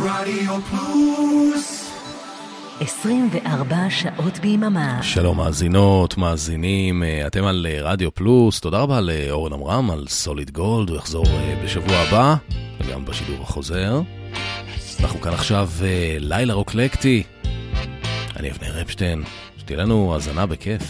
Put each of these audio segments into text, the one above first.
רדיו פלוס 24 שעות ביממה. שלום מאזינות, מאזינים, אה, אתם על אה, רדיו פלוס, תודה רבה לאורן עמרם על סוליד גולד, הוא יחזור אה, בשבוע הבא, וגם בשידור החוזר. אנחנו כאן עכשיו לילה רוקלקטי. אני אבנר אפשטיין, שתהיה לנו האזנה בכיף.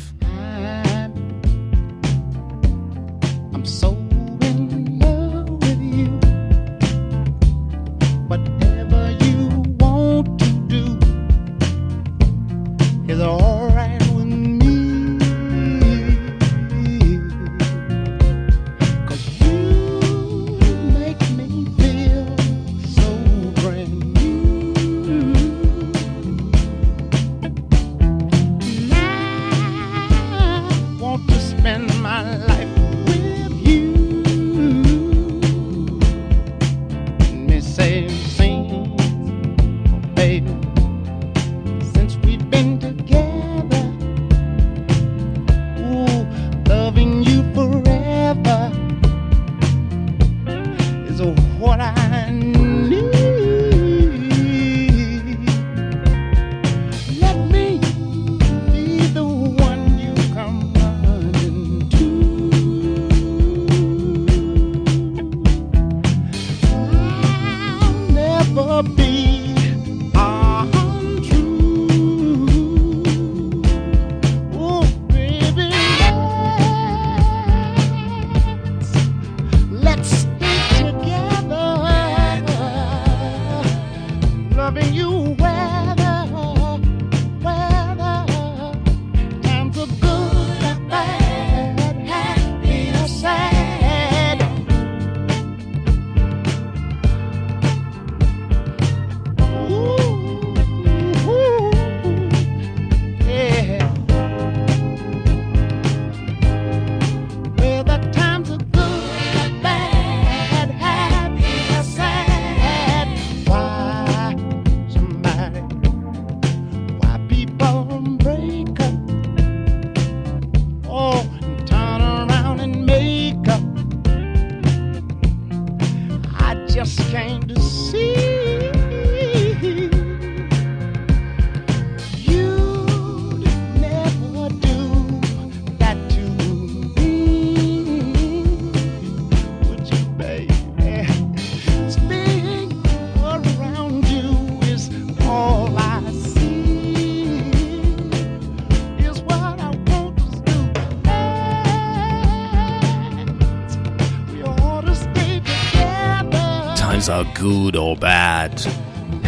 Good or bad,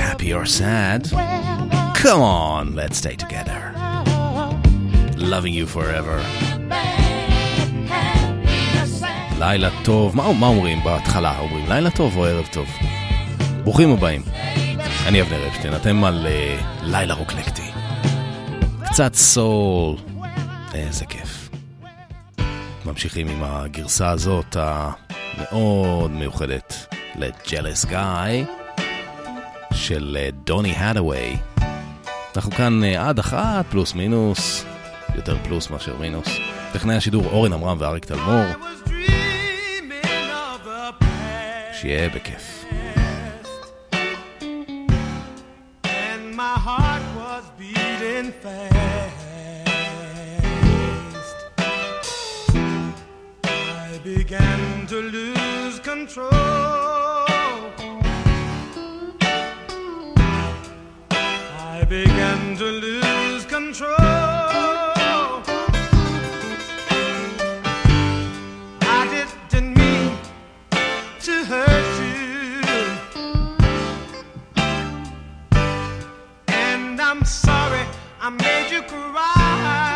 happy or sad. Come on, let's stay together. Loving you forever. לילה טוב, מה, מה אומרים בהתחלה? אומרים לילה טוב או ערב טוב? ברוכים הבאים. אני אבנר אפשטיין, אתם על uh, לילה רוקלקטי. קצת סול, איזה כיף. ממשיכים עם הגרסה הזאת המאוד מיוחדת ל-Jealous Guy של דוני אה, הדווי. אנחנו כאן uh, עד אחת, פלוס מינוס, יותר פלוס מאשר מינוס. טכנאי השידור אורן עמרם ואריק תלמור. שיהיה בכיף. began to lose control. Began to lose control. I didn't mean to hurt you, and I'm sorry I made you cry.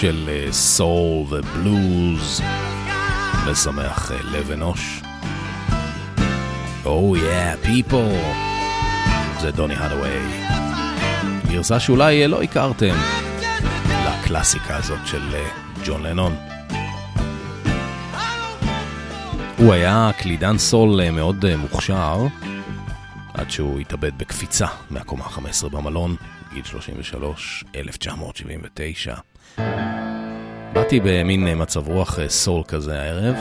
של סול ובלוז, לשמח לב אנוש. Oh yeah, people, זה דוני הדווי. גרסה שאולי לא הכרתם לקלאסיקה הזאת של ג'ון לנון. הוא היה קלידן סול מאוד מוכשר, עד שהוא התאבד בקפיצה מהקומה ה-15 במלון, גיל 33, 1979. באתי במין מצב רוח סול כזה הערב,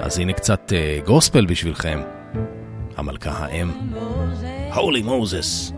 אז הנה קצת גוספל בשבילכם. המלכה האם, Holy Moses.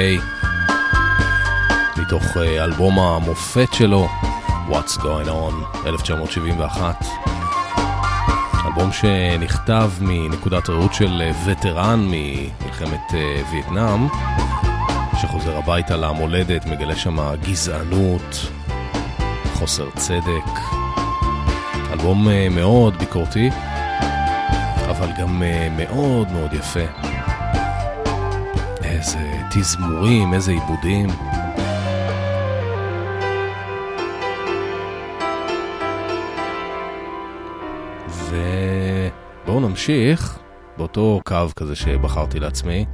מרווין גיי, מתוך אה, אלבום המופת שלו, What's Going On, 1971. אלבום שנכתב מנקודת ראות של אה, וטרן ממלחמת אה, וייטנאם, שחוזר הביתה למולדת, מגלה שם גזענות, חוסר צדק. אלבום מאוד ביקורתי, אבל גם מאוד מאוד יפה. איזה תזמורים, איזה עיבודים. ובואו נמשיך באותו קו כזה שבחרתי לעצמי.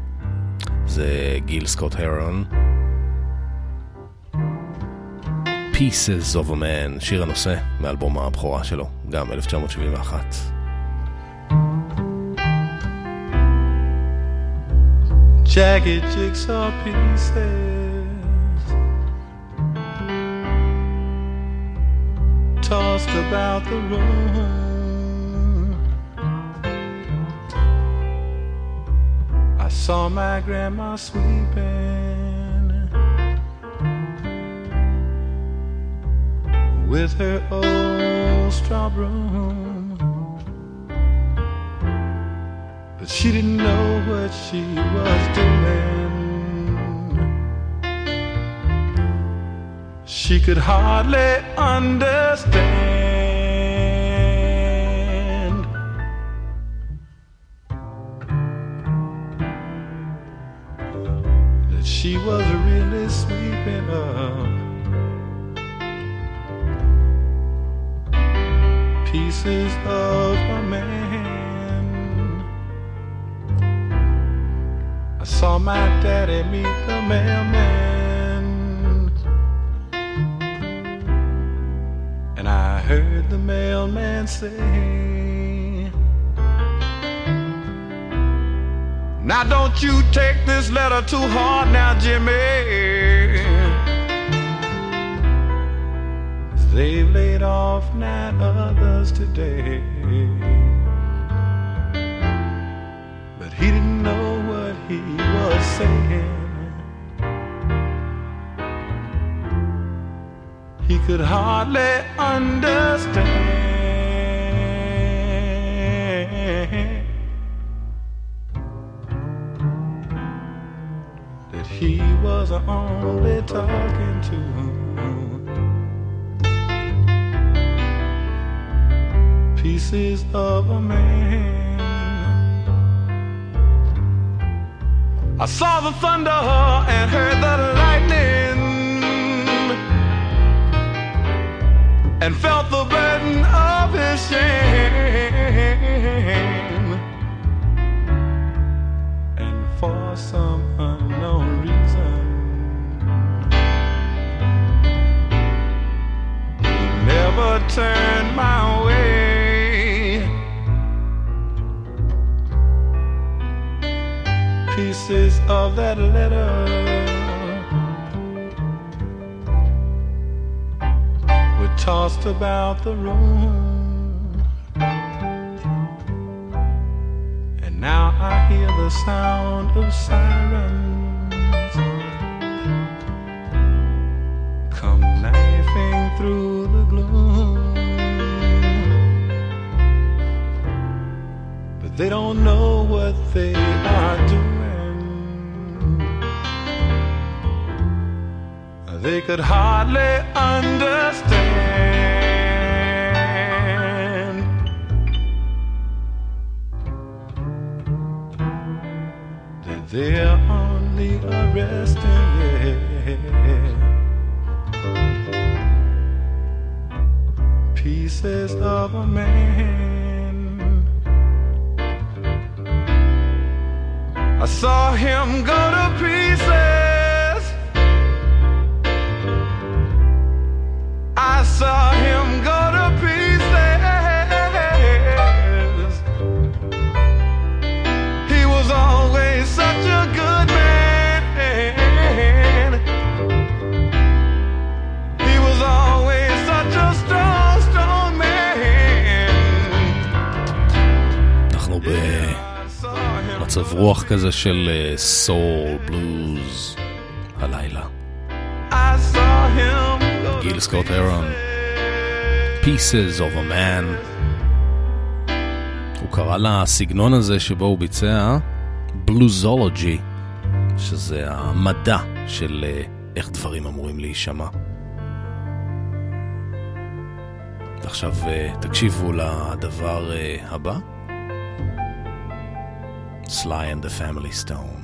זה גיל סקוט הרון. Pieces of a Man, שיר הנושא מאלבום הבכורה שלו, גם 1971. Jagged jigsaw pieces tossed about the room. I saw my grandma sweeping with her old straw broom. But she didn't know what she was doing. She could hardly understand. That she was really sweeping up pieces of a man. Saw my daddy meet the mailman. And I heard the mailman say, Now don't you take this letter too hard now, Jimmy. They've laid off nine others today. Was. He could hardly understand that he was only talking to pieces of a man. I saw the thunder and heard the lightning and felt the burden of his shame. And for some unknown reason, he never turned my pieces of that letter were tossed about the room. And now I hear the sound of sirens come knifing through the gloom. But they don't know what they They could hardly understand that they're only arresting. Pieces of a man. I saw him go to pieces. saw him go to pieces. He was always such a good man. He was always such a strong, strong man. אנחנו I saw him במצב רוח כזה של סול, בלוז, הלילה. I saw him go גיל to סקוט אירון, Pieces of a Man. הוא קרא לסגנון הזה שבו הוא ביצע בלוזולוגי, שזה המדע של אה, איך דברים אמורים להישמע. עכשיו אה, תקשיבו לדבר אה, הבא. Sly and the Family Stone.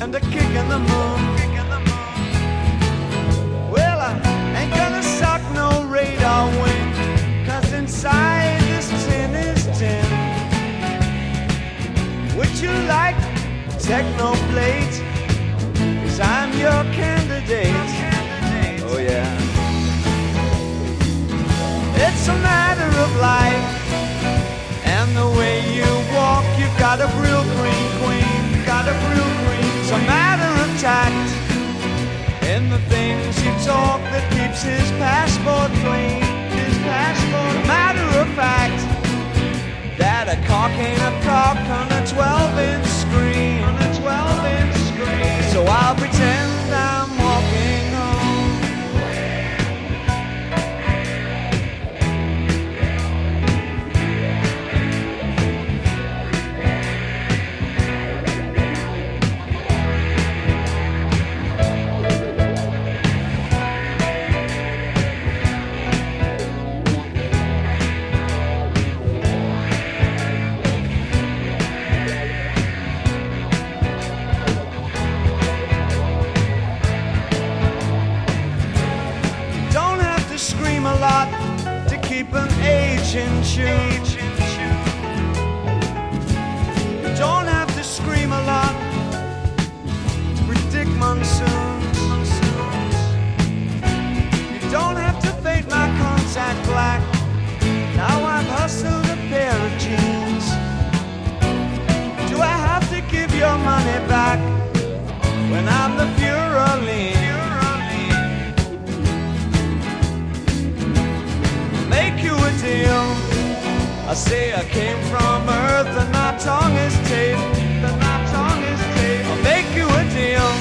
And a kick in the moon. Well, I ain't gonna suck no radar wing, cause inside this tin is tin. Would you like techno plate? Cause I'm your candidate. Oh, yeah. It's a matter of life and the way you walk. You got a real queen, queen. Got a real queen. It's a matter of tact in the things you talk that keeps his passport clean. His passport. A matter of fact that a cock ain't a cock on a 12-inch screen. On a 12-inch screen. So I'll pretend I'm tune. You don't have to scream a lot to predict monsoons. You don't have to paint my contact black. Now I've hustled a pair of jeans. Do I have to give your money back when I'm the Purolene? make you a deal. I say I came from Earth and my tongue is taped. And my tongue is taped. I'll make you a deal.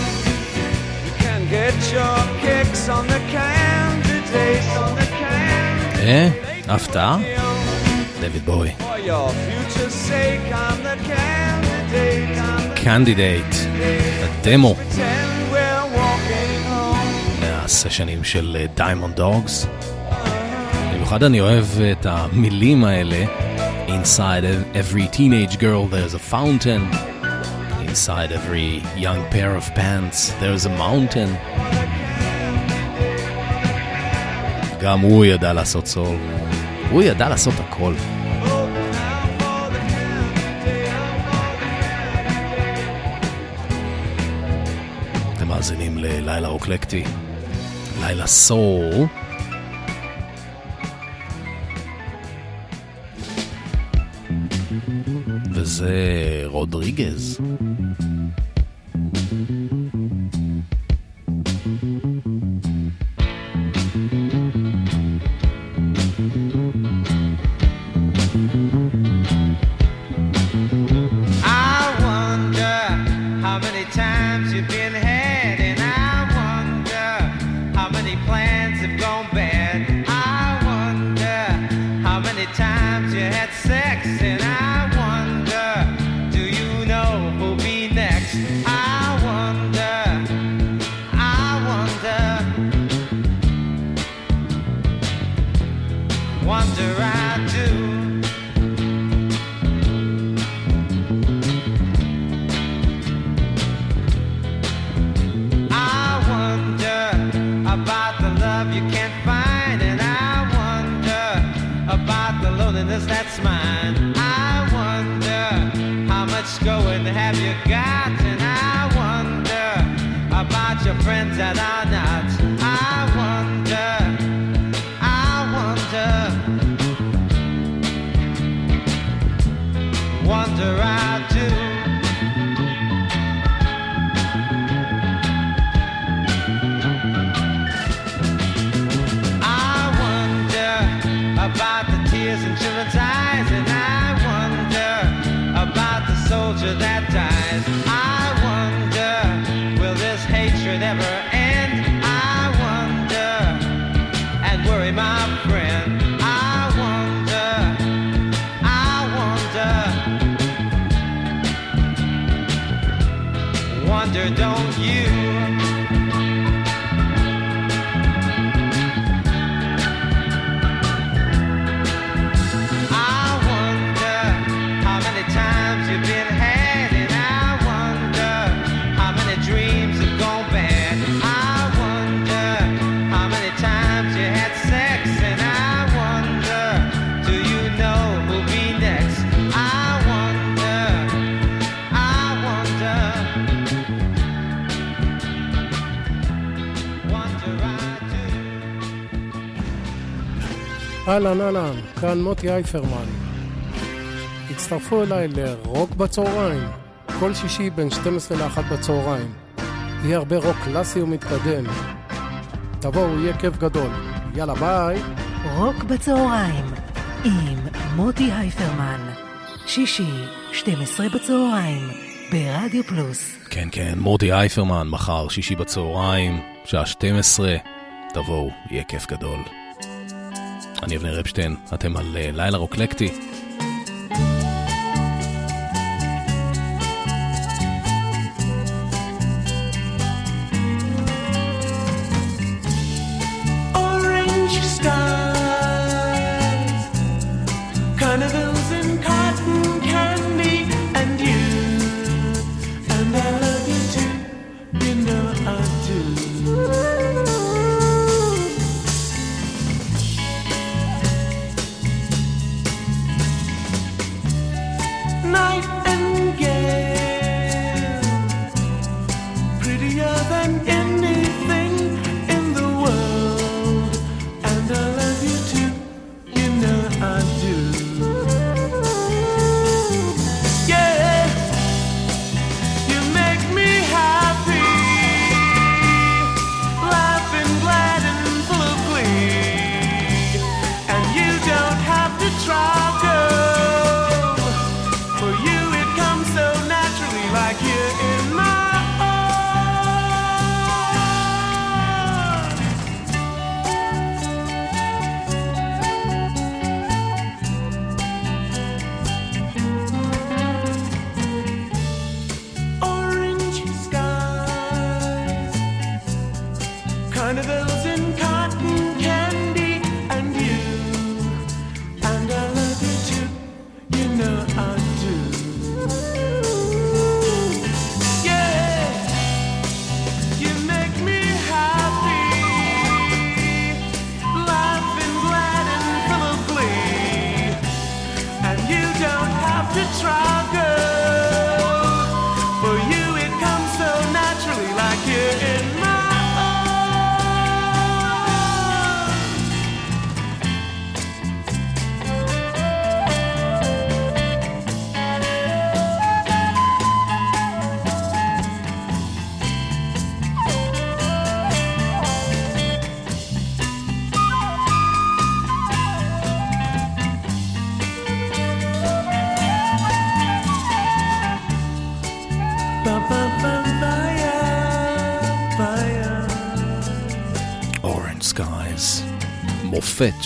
You can get your kicks on the candidates. On the candidates. אה, הפתעה? דויד בוי. For your future's sake, I'm the candidate. I'm the קנדידייט, הדמו pretend we're walking home. מהסשנים של דיימונד דוגס. במיוחד אני אוהב את המילים האלה. Inside every teenage girl there's a fountain. Inside every young pair of pants there's a mountain. גם הוא ידע לעשות סול. הוא ידע לעשות הכל. אתם מאזינים ללילה רוקלקטי, לילה סול. זה רודריגז. אהלן, אהלן, כאן מוטי אייפרמן. הצטרפו אליי לרוק בצהריים, כל שישי בין 12 ל-1 בצהריים. יהיה הרבה רוק קלאסי ומתקדם. תבואו, יהיה כיף גדול. יאללה, ביי. רוק בצהריים, עם מוטי הייפרמן. שישי, 12 בצהריים, ברדיו פלוס. כן, כן, מורטי אייפרמן, מחר, שישי בצהריים, שעה 12, תבואו, יהיה כיף גדול. אני אבנר אפשטיין, אתם על אה, לילה רוקלקטי.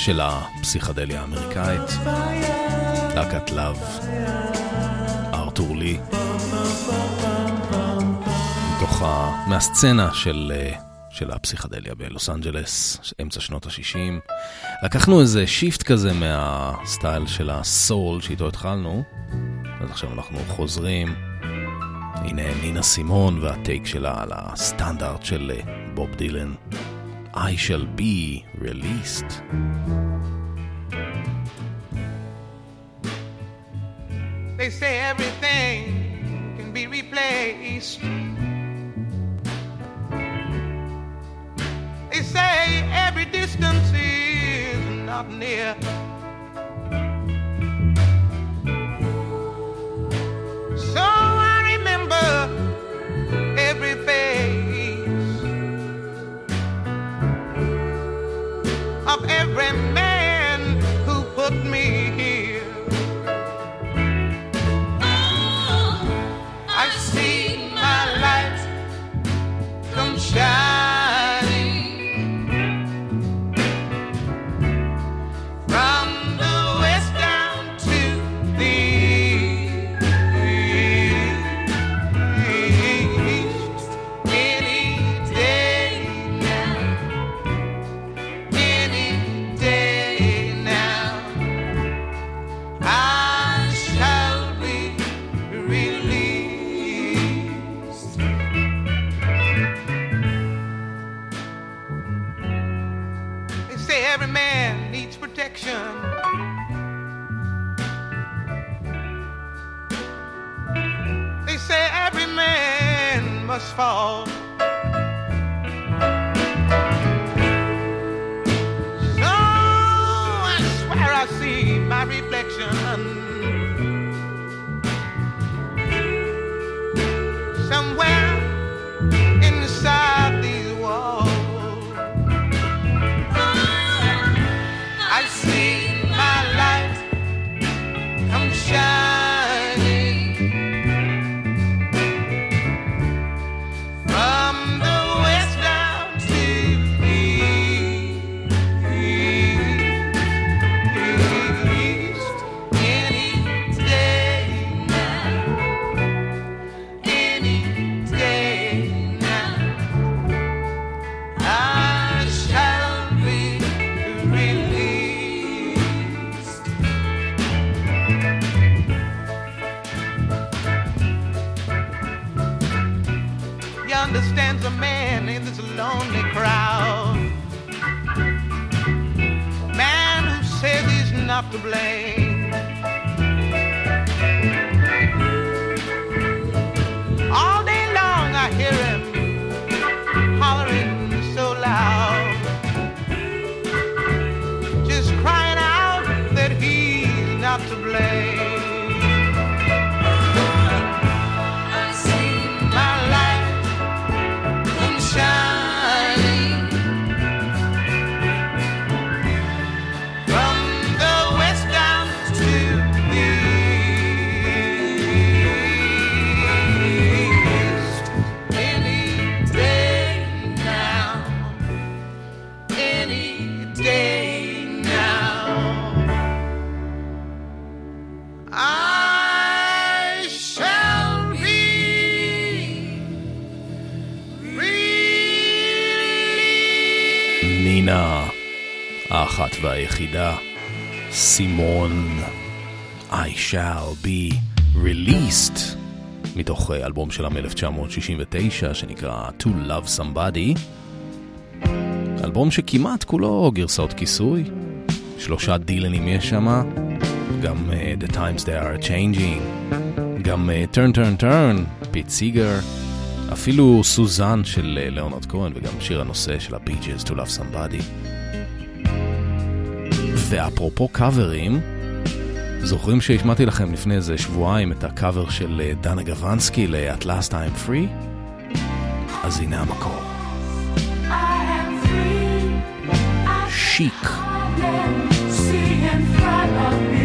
של הפסיכדליה האמריקאית, להקת לאב, ארתור לי, מתוך ה... מהסצנה של, אה, של הפסיכדליה בלוס אנג'לס, אמצע שנות ה-60. לקחנו איזה שיפט כזה מהסטייל של הסול שאיתו התחלנו, אז עכשיו אנחנו חוזרים. הנה נינה סימון והטייק שלה על הסטנדרט של אה, בוב דילן. I shall be released. They say everything can be replaced. They say every distance is not near. So I remember of every man fall. והיחידה, סימון, I shall be released, מתוך אה, אלבום שלה מ-1969 שנקרא To Love Somebody, אלבום שכמעט כולו גרסאות כיסוי, שלושה דילנים יש שם, גם uh, The Times They Are Changing, גם uh, Turn Turn Turn, פיט סיגר, אפילו סוזן של ליאונרד כהן וגם שיר הנושא של הבי ג'ז To Love Somebody. ואפרופו קאברים, זוכרים שהשמעתי לכם לפני איזה שבועיים את הקאבר של אה, דנה גבנסקי ל-At Last I'm Free? אז הנה המקור. שיק. I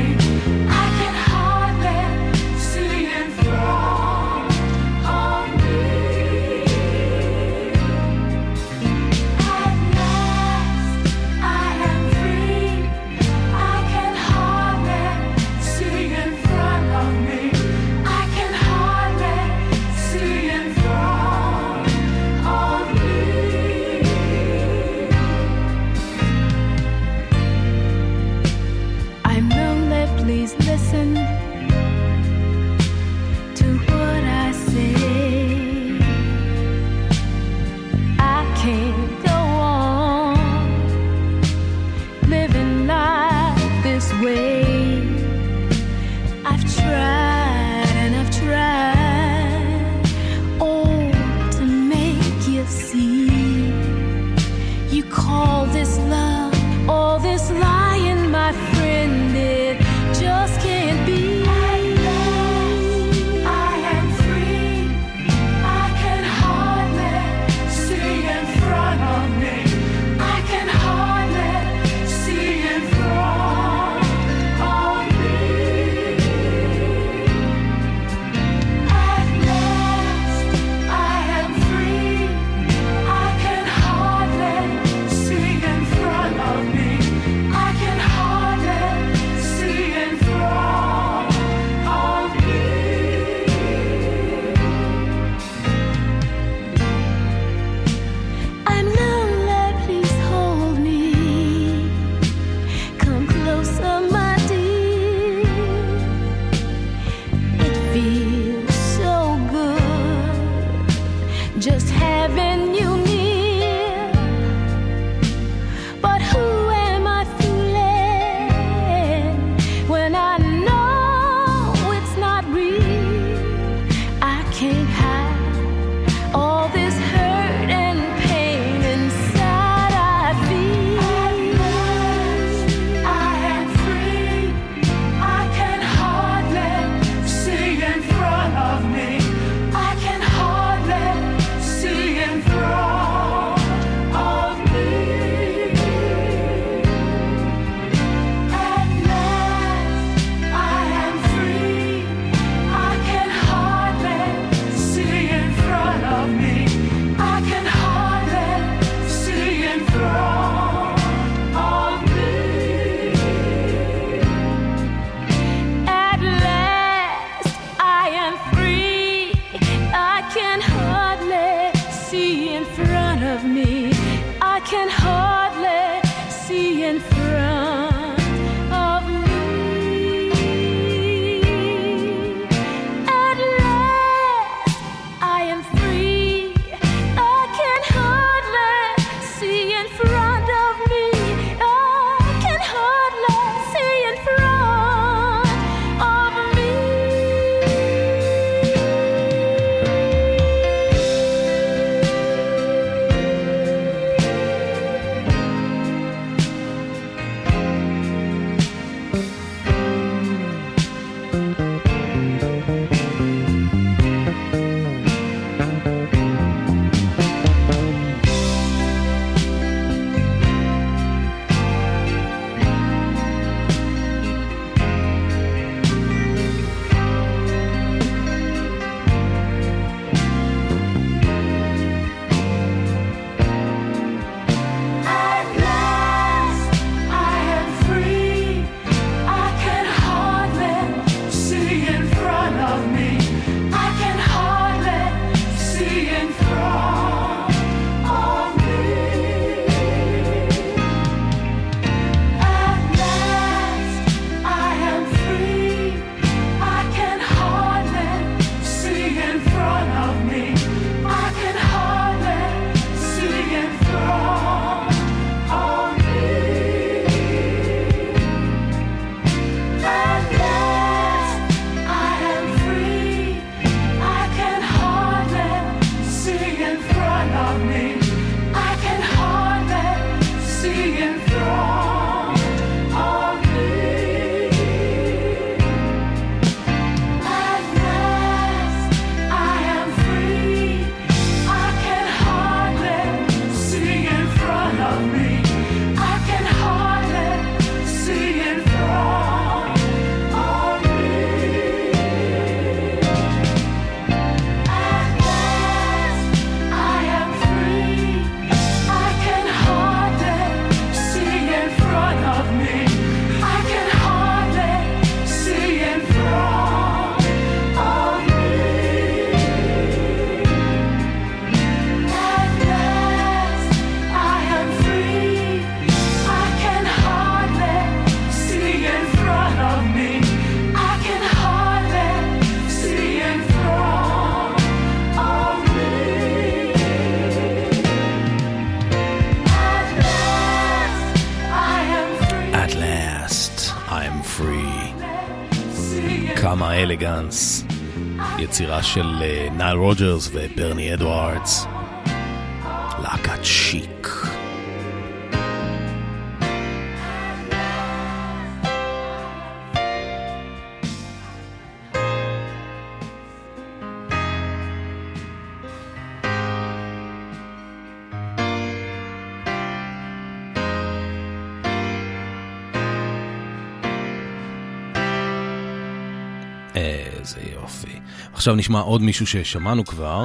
גאנס, יצירה של אה, נייל רוג'רס וברני אדוארדס. איזה יופי. עכשיו נשמע עוד מישהו ששמענו כבר,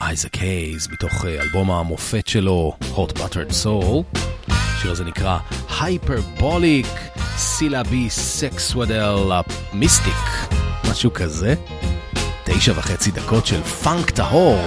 אייזק הייז, מתוך אלבום המופת שלו, Hot Buttered Soul. השיר הזה נקרא Hyperbolic סילאבי סקסוודל המיסטיק, משהו כזה. תשע וחצי דקות של פאנק טהור.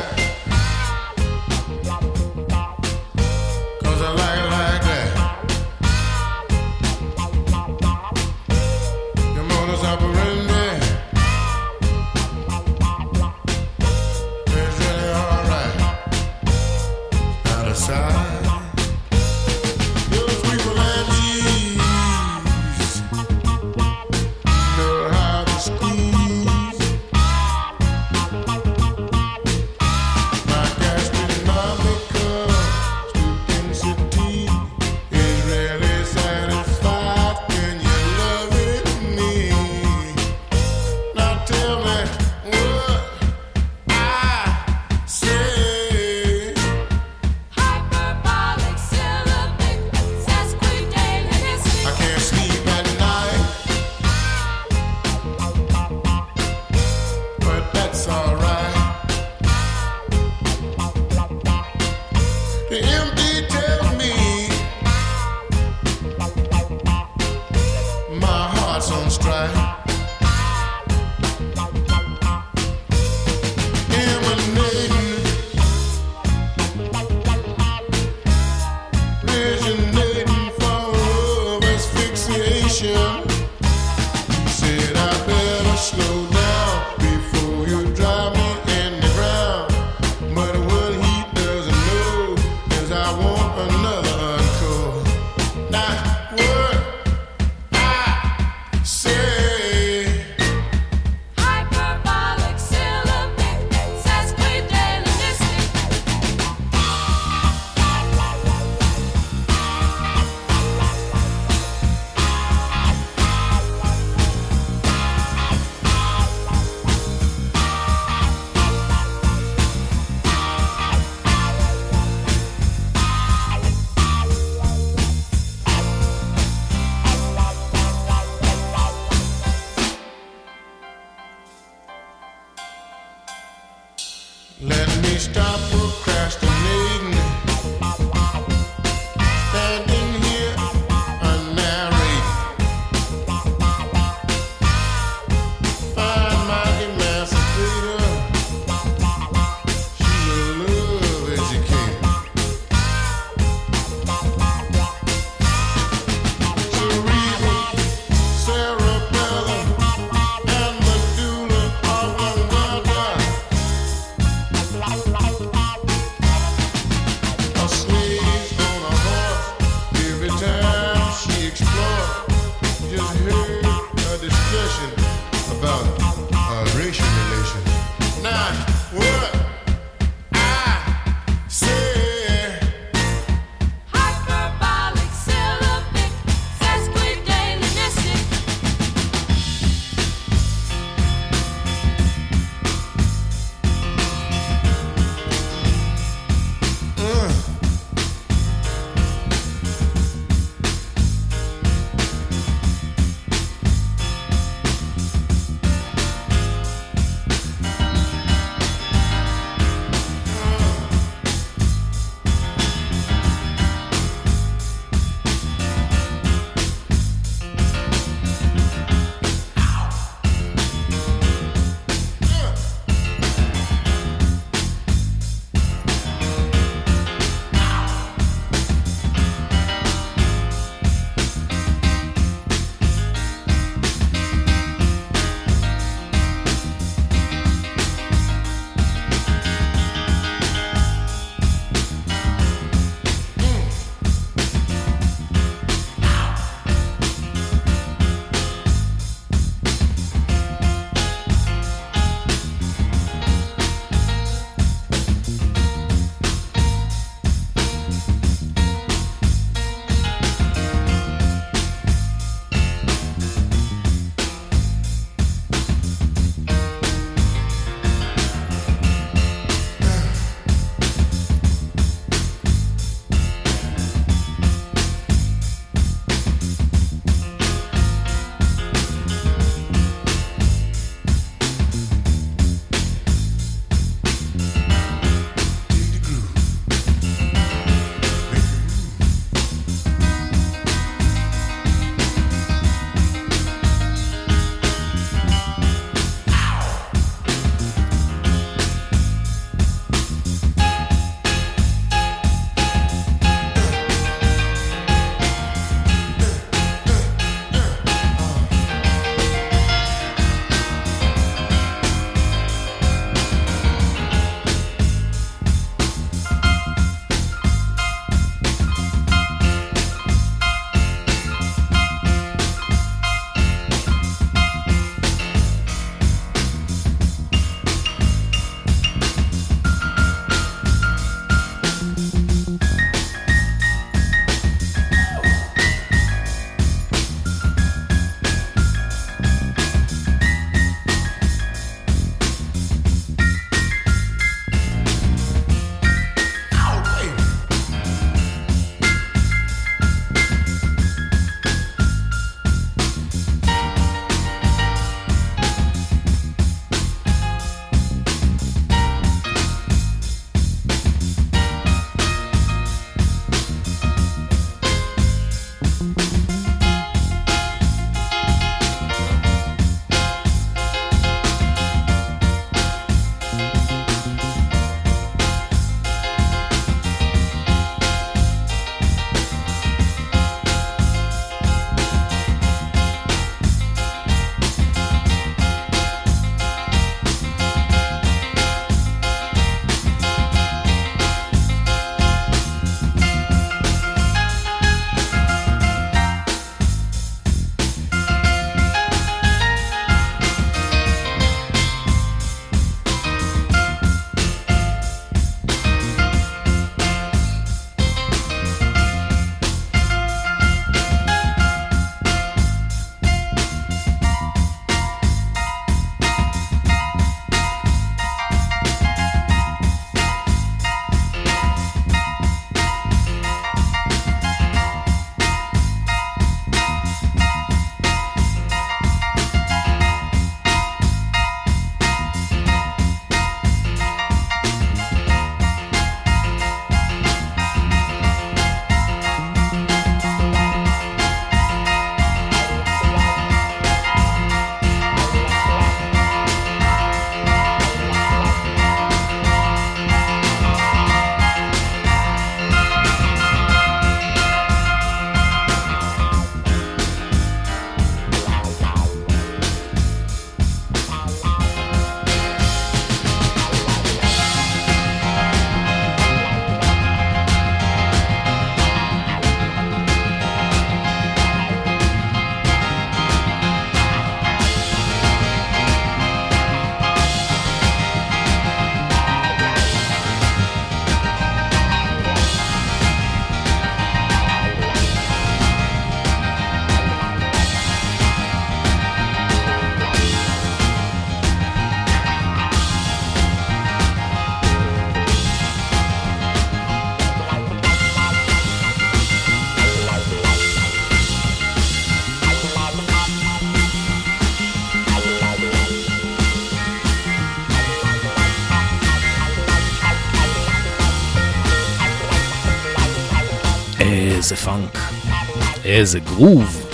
איזה גרוב.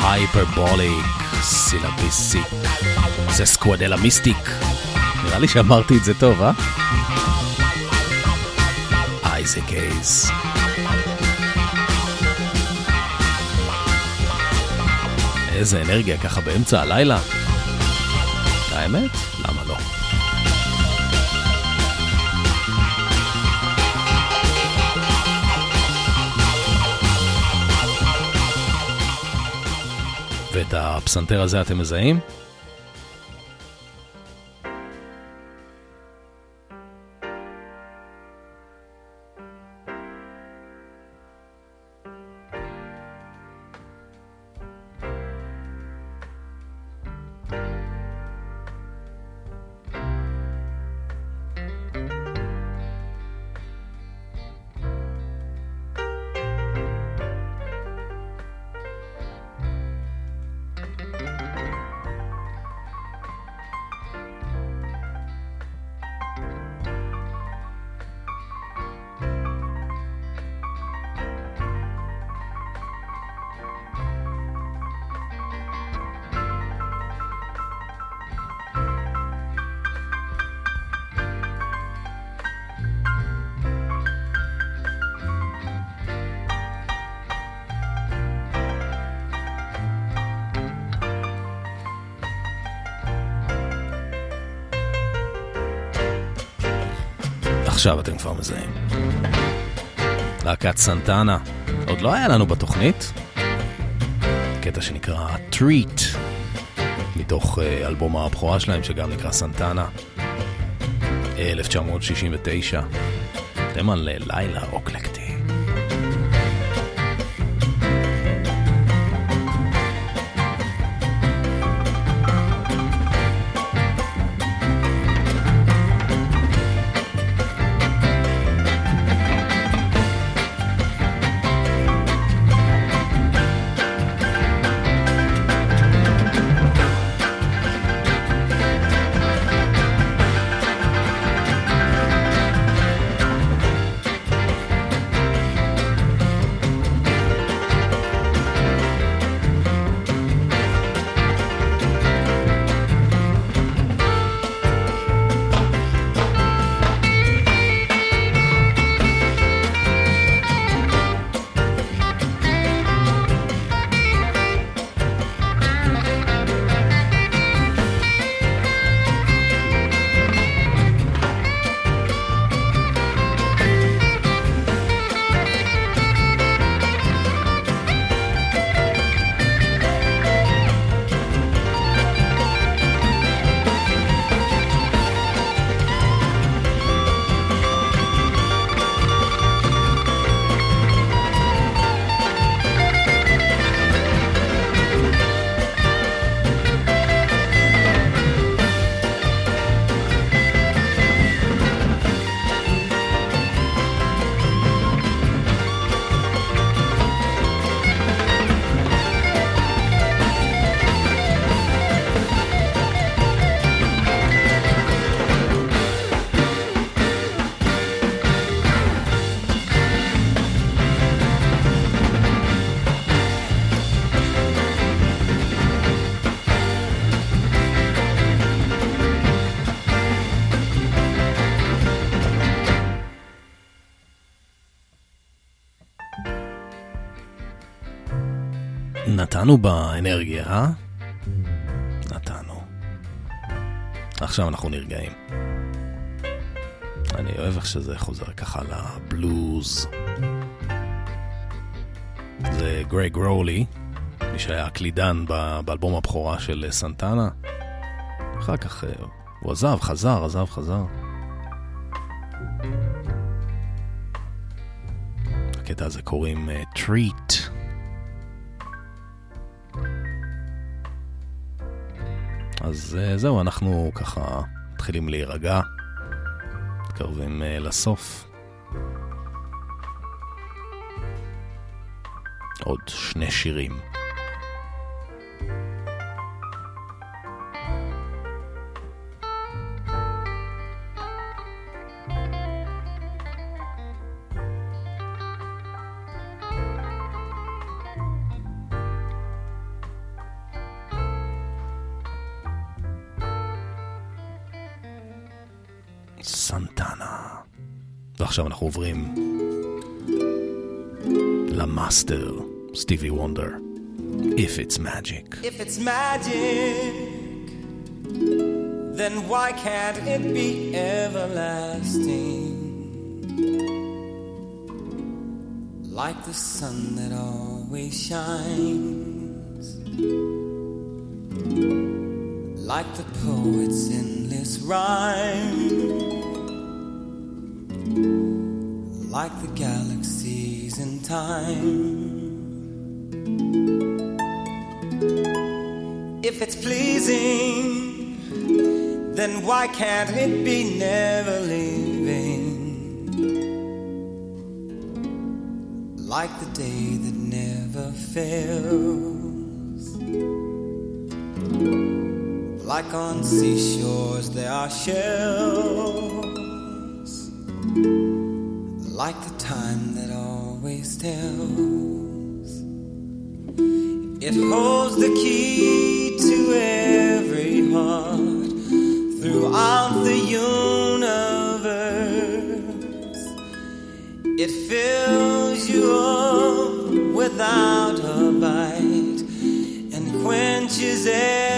הייפרבוליק, סילביסיק, זה סקוואדלה מיסטיק. נראה לי שאמרתי את זה טוב, אה? אייזק אייז. איזה אנרגיה ככה באמצע הלילה. האמת, את הפסנתר הזה אתם מזהים? עכשיו אתם כבר מזהים. להקת סנטנה, עוד לא היה לנו בתוכנית. קטע שנקרא טריט, מתוך אה, אלבום הבכורה שלהם שגם נקרא סנטנה, 1969. אתם על אה, לילה רוקלקטי. נתנו באנרגיה, אה? נתנו. עכשיו אנחנו נרגעים. אני אוהב איך שזה חוזר ככה לבלוז. זה גרייג רולי, מי שהיה הקלידן באלבום הבכורה של סנטנה. אחר כך אה, הוא עזב, חזר, עזב, חזר. הקטע הזה קוראים טריט. Uh, אז uh, זהו, אנחנו ככה מתחילים להירגע, מתקרבים uh, לסוף. עוד שני שירים. ועכשיו אנחנו עוברים למאסטר, סטיבי וונדר. If it's magic. If it's magic, then why can't it be everlasting? Like the sun that always shines, like the poet's endless rhyme, like the galaxies in time. If it's pleasing, then why can't it be never leaving? Like the day that never fails. Like on seashores there are shells. Like the time that always tells. It holds the key to every heart throughout the universe. It fills you up without a bite and quenches every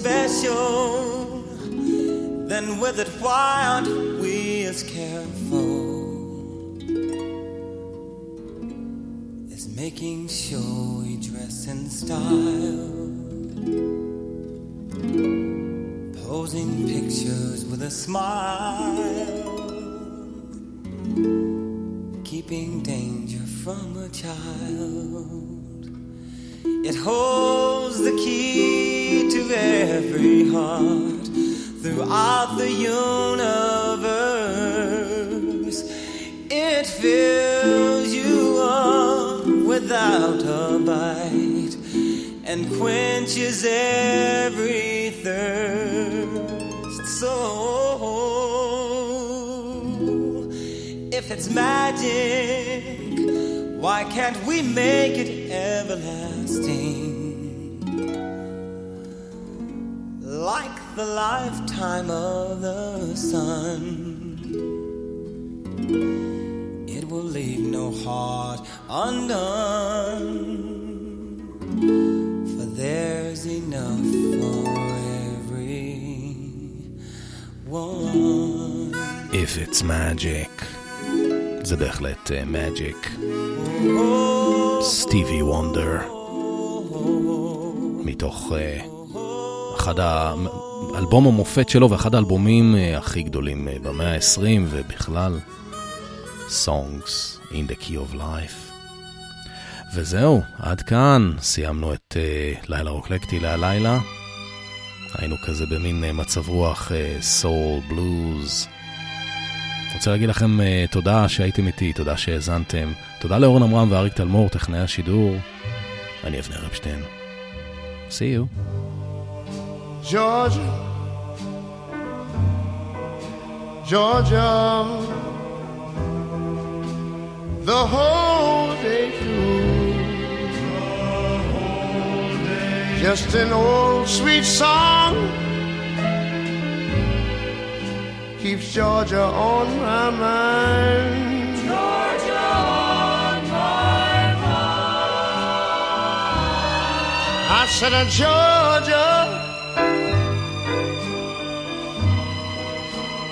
special, then with it, why aren't we as careful as making sure we dress in style? Posing pictures with a smile, keeping danger from a child. It holds the key every heart throughout the universe. It fills you up without a bite and quenches every thirst. So, if it's magic, why can't we make it everlasting? Like the lifetime of the sun, it will leave no heart undone. For there's enough for every one. If it's magic. זה בהחלט מג'יק. סטיבי וונדר. מתוך אה, אחד האלבום המופת שלו ואחד האלבומים אה, הכי גדולים אה, במאה ה-20 ובכלל, Songs in the Key of Life. וזהו, עד כאן סיימנו את uh, לילה רוקלקטי להלילה. היינו כזה במין uh, מצב רוח uh, בלוז. רוצה להגיד לכם uh, תודה שהייתם איתי, תודה שהאזנתם. תודה לאורן עמרם ואריק תלמור, טכנאי השידור. אני אבנר אפשטיין. See you. Georgia, Georgia, the whole day through. Just an old sweet song keeps Georgia on my mind. Georgia on my mind. I said, Georgia.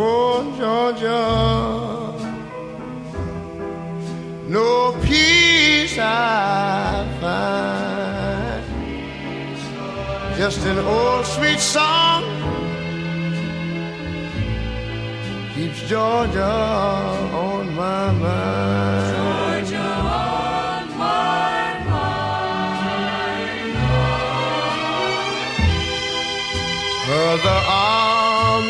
oh, Georgia, no peace I find, just an old sweet song keeps Georgia on my mind. Georgia on my mind. Other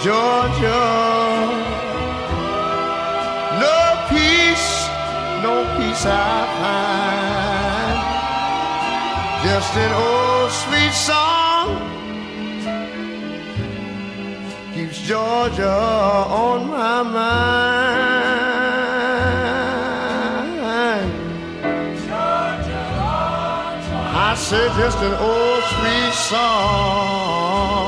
Georgia. No peace, no peace I find. Just an old sweet song keeps Georgia on my mind. Georgia, I said just an old sweet song